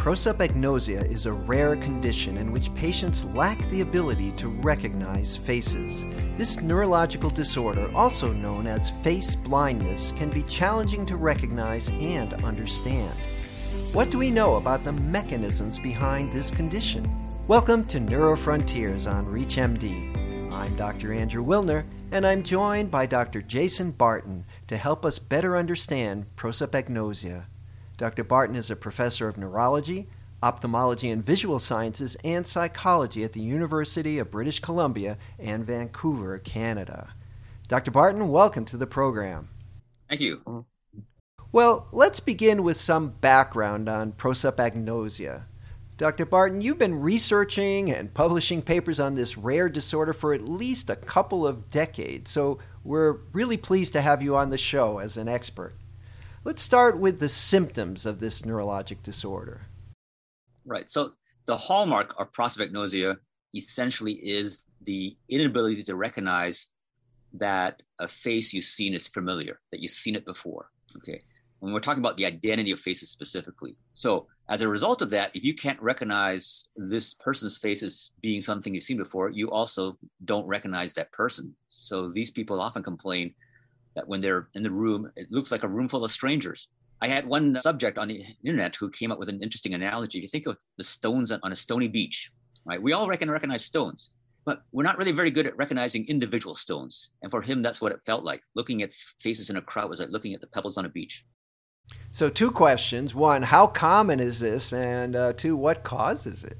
Prosopagnosia is a rare condition in which patients lack the ability to recognize faces. This neurological disorder, also known as face blindness, can be challenging to recognize and understand. What do we know about the mechanisms behind this condition? Welcome to Neurofrontiers on ReachMD. I'm Dr. Andrew Wilner, and I'm joined by Dr. Jason Barton to help us better understand prosopagnosia. Dr. Barton is a professor of neurology, ophthalmology and visual sciences, and psychology at the University of British Columbia and Vancouver, Canada. Dr. Barton, welcome to the program. Thank you. Oh. Well, let's begin with some background on prosopagnosia. Dr. Barton, you've been researching and publishing papers on this rare disorder for at least a couple of decades, so we're really pleased to have you on the show as an expert. Let's start with the symptoms of this neurologic disorder. Right. So the hallmark of prosopagnosia essentially is the inability to recognize that a face you've seen is familiar, that you've seen it before. Okay. When we're talking about the identity of faces specifically. So as a result of that, if you can't recognize this person's face as being something you've seen before, you also don't recognize that person. So these people often complain that when they're in the room, it looks like a room full of strangers. I had one subject on the internet who came up with an interesting analogy. If you think of the stones on a stony beach, right? We all reckon recognize stones, but we're not really very good at recognizing individual stones. And for him, that's what it felt like. Looking at faces in a crowd was like looking at the pebbles on a beach. So, two questions: one, how common is this, and uh, two, what causes it?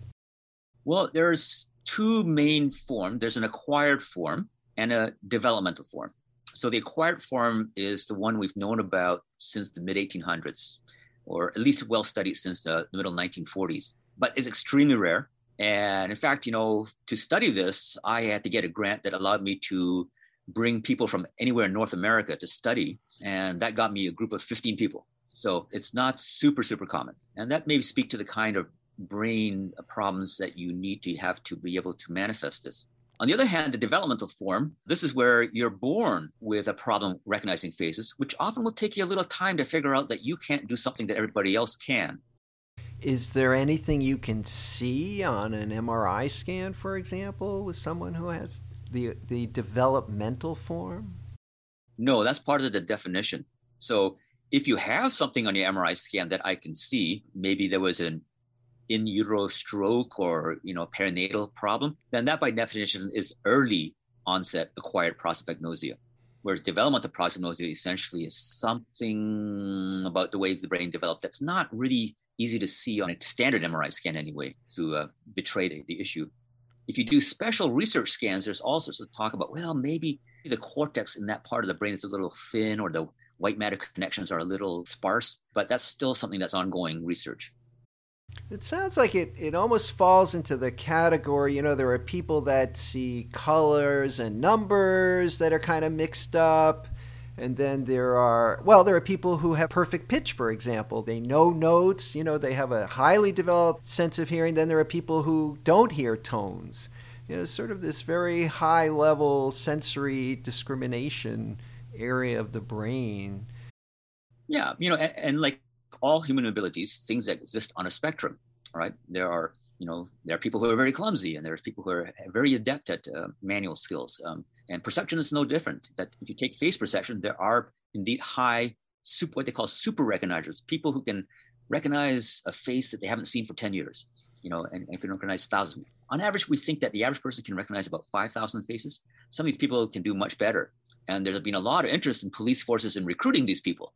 Well, there's two main forms. There's an acquired form and a developmental form so the acquired form is the one we've known about since the mid 1800s, or at least well studied since the, the middle 1940s, but it's extremely rare. And in fact, you know, to study this, I had to get a grant that allowed me to bring people from anywhere in North America to study. And that got me a group of 15 people. So it's not super, super common. And that may speak to the kind of brain problems that you need to have to be able to manifest this. On the other hand, the developmental form, this is where you're born with a problem recognizing faces, which often will take you a little time to figure out that you can't do something that everybody else can. Is there anything you can see on an MRI scan, for example, with someone who has the, the developmental form? No, that's part of the definition. So if you have something on your MRI scan that I can see, maybe there was an in utero stroke or you know perinatal problem, then that by definition is early onset acquired prosopagnosia. Whereas developmental prosopagnosia essentially is something about the way the brain developed that's not really easy to see on a standard MRI scan anyway to uh, betray the, the issue. If you do special research scans, there's all sorts of talk about, well, maybe the cortex in that part of the brain is a little thin or the white matter connections are a little sparse, but that's still something that's ongoing research. It sounds like it, it almost falls into the category, you know, there are people that see colors and numbers that are kind of mixed up. And then there are, well, there are people who have perfect pitch, for example. They know notes, you know, they have a highly developed sense of hearing. Then there are people who don't hear tones. You know, sort of this very high level sensory discrimination area of the brain. Yeah, you know, and, and like all human abilities, things that exist on a spectrum, right? There are, you know, there are people who are very clumsy and there's people who are very adept at uh, manual skills. Um, and perception is no different. That if you take face perception, there are indeed high, super, what they call super recognizers, people who can recognize a face that they haven't seen for 10 years, you know, and, and can recognize thousands. On average, we think that the average person can recognize about 5,000 faces. Some of these people can do much better. And there's been a lot of interest in police forces in recruiting these people.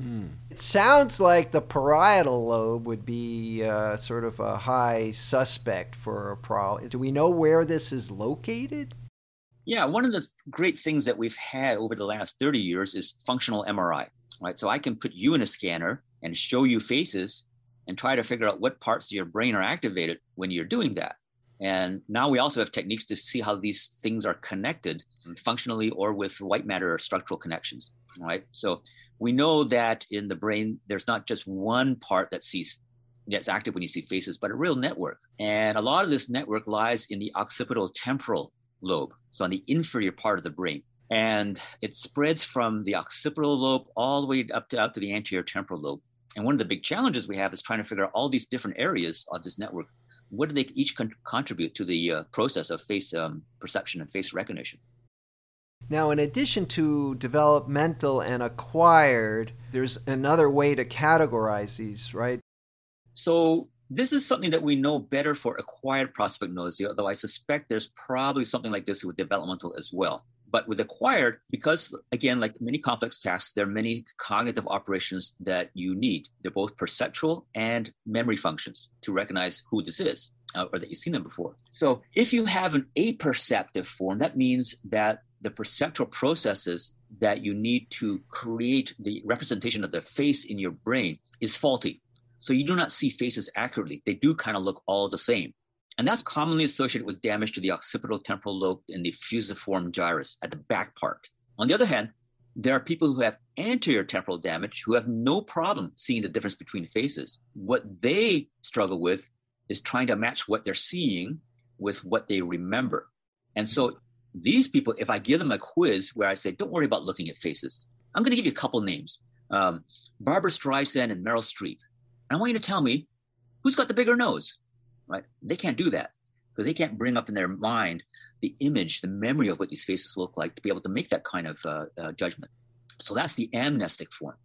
Mm. It sounds like the parietal lobe would be uh, sort of a high suspect for a problem. Do we know where this is located? Yeah, one of the great things that we've had over the last 30 years is functional MRI, right? So I can put you in a scanner and show you faces and try to figure out what parts of your brain are activated when you're doing that. And now we also have techniques to see how these things are connected functionally or with white matter or structural connections, right? So we know that in the brain, there's not just one part that sees that's active when you see faces, but a real network. And a lot of this network lies in the occipital temporal lobe, so on the inferior part of the brain. And it spreads from the occipital lobe all the way up to out to the anterior temporal lobe. And one of the big challenges we have is trying to figure out all these different areas of this network. What do they each con- contribute to the uh, process of face um, perception and face recognition? Now, in addition to developmental and acquired, there's another way to categorize these, right? So, this is something that we know better for acquired prosopagnosia, although I suspect there's probably something like this with developmental as well. But with acquired, because again, like many complex tasks, there are many cognitive operations that you need. They're both perceptual and memory functions to recognize who this is uh, or that you've seen them before. So if you have an apperceptive form, that means that the perceptual processes that you need to create the representation of the face in your brain is faulty. So you do not see faces accurately. They do kind of look all the same. And that's commonly associated with damage to the occipital temporal lobe and the fusiform gyrus at the back part. On the other hand, there are people who have anterior temporal damage who have no problem seeing the difference between faces. What they struggle with is trying to match what they're seeing with what they remember. And so these people, if I give them a quiz where I say, don't worry about looking at faces, I'm going to give you a couple names um, Barbra Streisand and Meryl Streep. And I want you to tell me who's got the bigger nose right? They can't do that because they can't bring up in their mind the image, the memory of what these faces look like to be able to make that kind of uh, uh, judgment. So that's the amnestic form.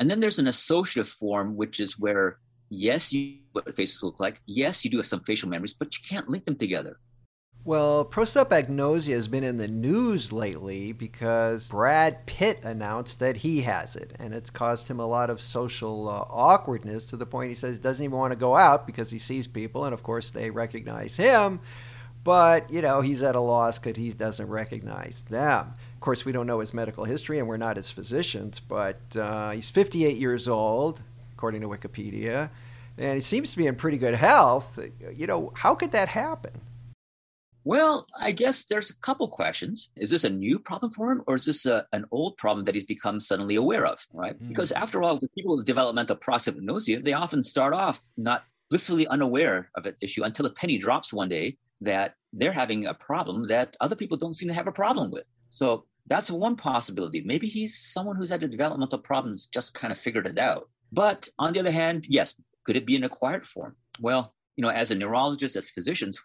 And then there's an associative form, which is where, yes, you what faces look like. Yes, you do have some facial memories, but you can't link them together. Well, prosopagnosia has been in the news lately because Brad Pitt announced that he has it, and it's caused him a lot of social uh, awkwardness to the point he says he doesn't even want to go out because he sees people, and of course they recognize him, but you know he's at a loss because he doesn't recognize them. Of course, we don't know his medical history, and we're not his physicians, but uh, he's 58 years old, according to Wikipedia, and he seems to be in pretty good health. You know, how could that happen? Well, I guess there's a couple questions. Is this a new problem for him, or is this a, an old problem that he's become suddenly aware of? Right? Mm. Because after all, the people with developmental prosopagnosia, they often start off not blissfully unaware of an issue until a penny drops one day that they're having a problem that other people don't seem to have a problem with. So that's one possibility. Maybe he's someone who's had a developmental problems, just kind of figured it out. But on the other hand, yes, could it be an acquired form? Well, you know, as a neurologist, as physicians,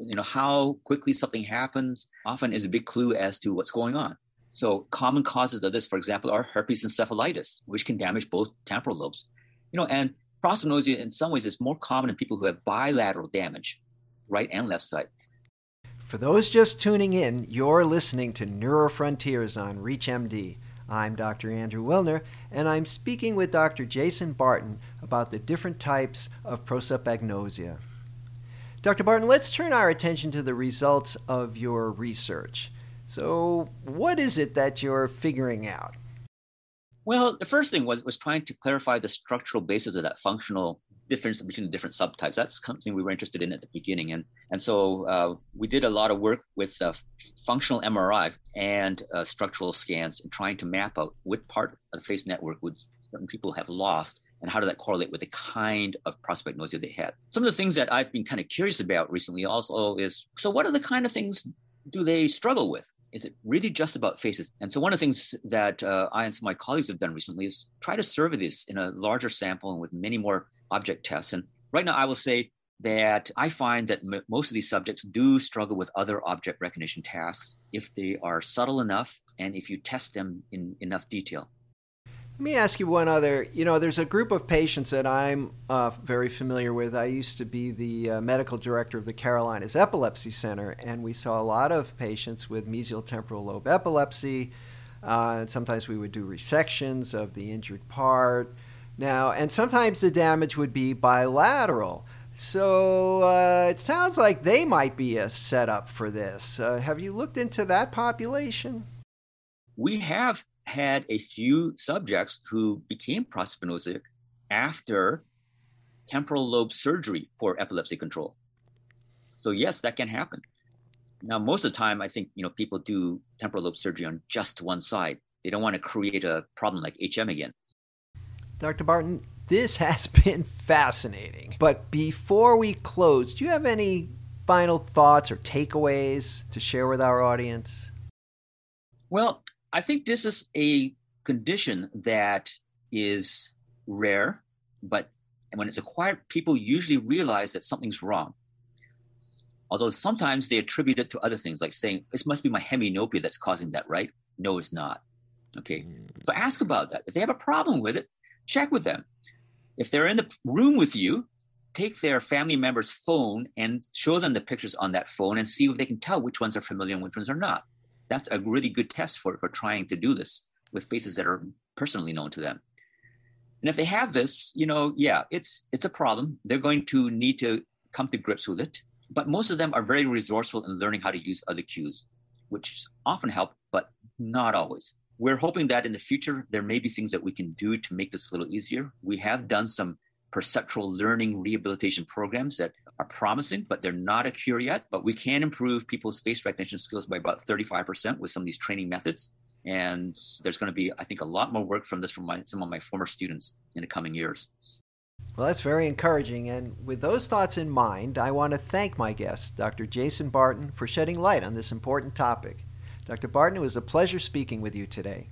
you know how quickly something happens often is a big clue as to what's going on so common causes of this for example are herpes encephalitis which can damage both temporal lobes you know and prosopagnosia in some ways is more common in people who have bilateral damage right and left side for those just tuning in you're listening to neurofrontiers on reachmd I'm Dr. Andrew Wilner, and I'm speaking with Dr. Jason Barton about the different types of prosopagnosia. Dr. Barton, let's turn our attention to the results of your research. So, what is it that you're figuring out? Well, the first thing was, was trying to clarify the structural basis of that functional difference between the different subtypes. That's something we were interested in at the beginning. And, and so uh, we did a lot of work with uh, functional MRI and uh, structural scans and trying to map out what part of the face network would certain people have lost and how does that correlate with the kind of prosopagnosia they had? Some of the things that I've been kind of curious about recently also is so what are the kind of things do they struggle with? Is it really just about faces? And so one of the things that uh, I and some of my colleagues have done recently is try to survey this in a larger sample and with many more object tests. And right now, I will say that I find that m- most of these subjects do struggle with other object recognition tasks if they are subtle enough and if you test them in enough detail. Let me ask you one other. You know, there's a group of patients that I'm uh, very familiar with. I used to be the uh, medical director of the Carolinas Epilepsy Center, and we saw a lot of patients with mesial temporal lobe epilepsy. Uh, and sometimes we would do resections of the injured part. Now, and sometimes the damage would be bilateral. So uh, it sounds like they might be a setup for this. Uh, have you looked into that population? We have had a few subjects who became prosopagnosic after temporal lobe surgery for epilepsy control. So yes, that can happen. Now, most of the time, I think you know people do temporal lobe surgery on just one side. They don't want to create a problem like HM again. Dr. Barton, this has been fascinating. But before we close, do you have any final thoughts or takeaways to share with our audience? Well, I think this is a condition that is rare but when it's acquired, people usually realize that something's wrong. Although sometimes they attribute it to other things, like saying, This must be my hemianopia that's causing that, right? No, it's not. Okay. Mm. So ask about that. If they have a problem with it, check with them. If they're in the room with you, take their family member's phone and show them the pictures on that phone and see if they can tell which ones are familiar and which ones are not. That's a really good test for, for trying to do this with faces that are personally known to them. And if they have this, you know, yeah, it's it's a problem. They're going to need to come to grips with it. But most of them are very resourceful in learning how to use other cues, which often help, but not always. We're hoping that in the future there may be things that we can do to make this a little easier. We have done some perceptual learning rehabilitation programs that are promising, but they're not a cure yet. But we can improve people's face recognition skills by about 35% with some of these training methods. And there's going to be, I think, a lot more work from this from my, some of my former students in the coming years. Well, that's very encouraging. And with those thoughts in mind, I want to thank my guest, Dr. Jason Barton, for shedding light on this important topic. Dr. Barton, it was a pleasure speaking with you today.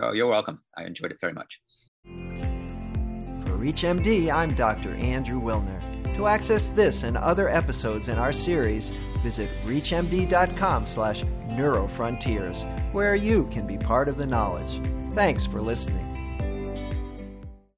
Oh, you're welcome. I enjoyed it very much. ReachMD, I'm Dr. Andrew Wilner. To access this and other episodes in our series, visit reachmd.com slash neurofrontiers, where you can be part of the knowledge. Thanks for listening.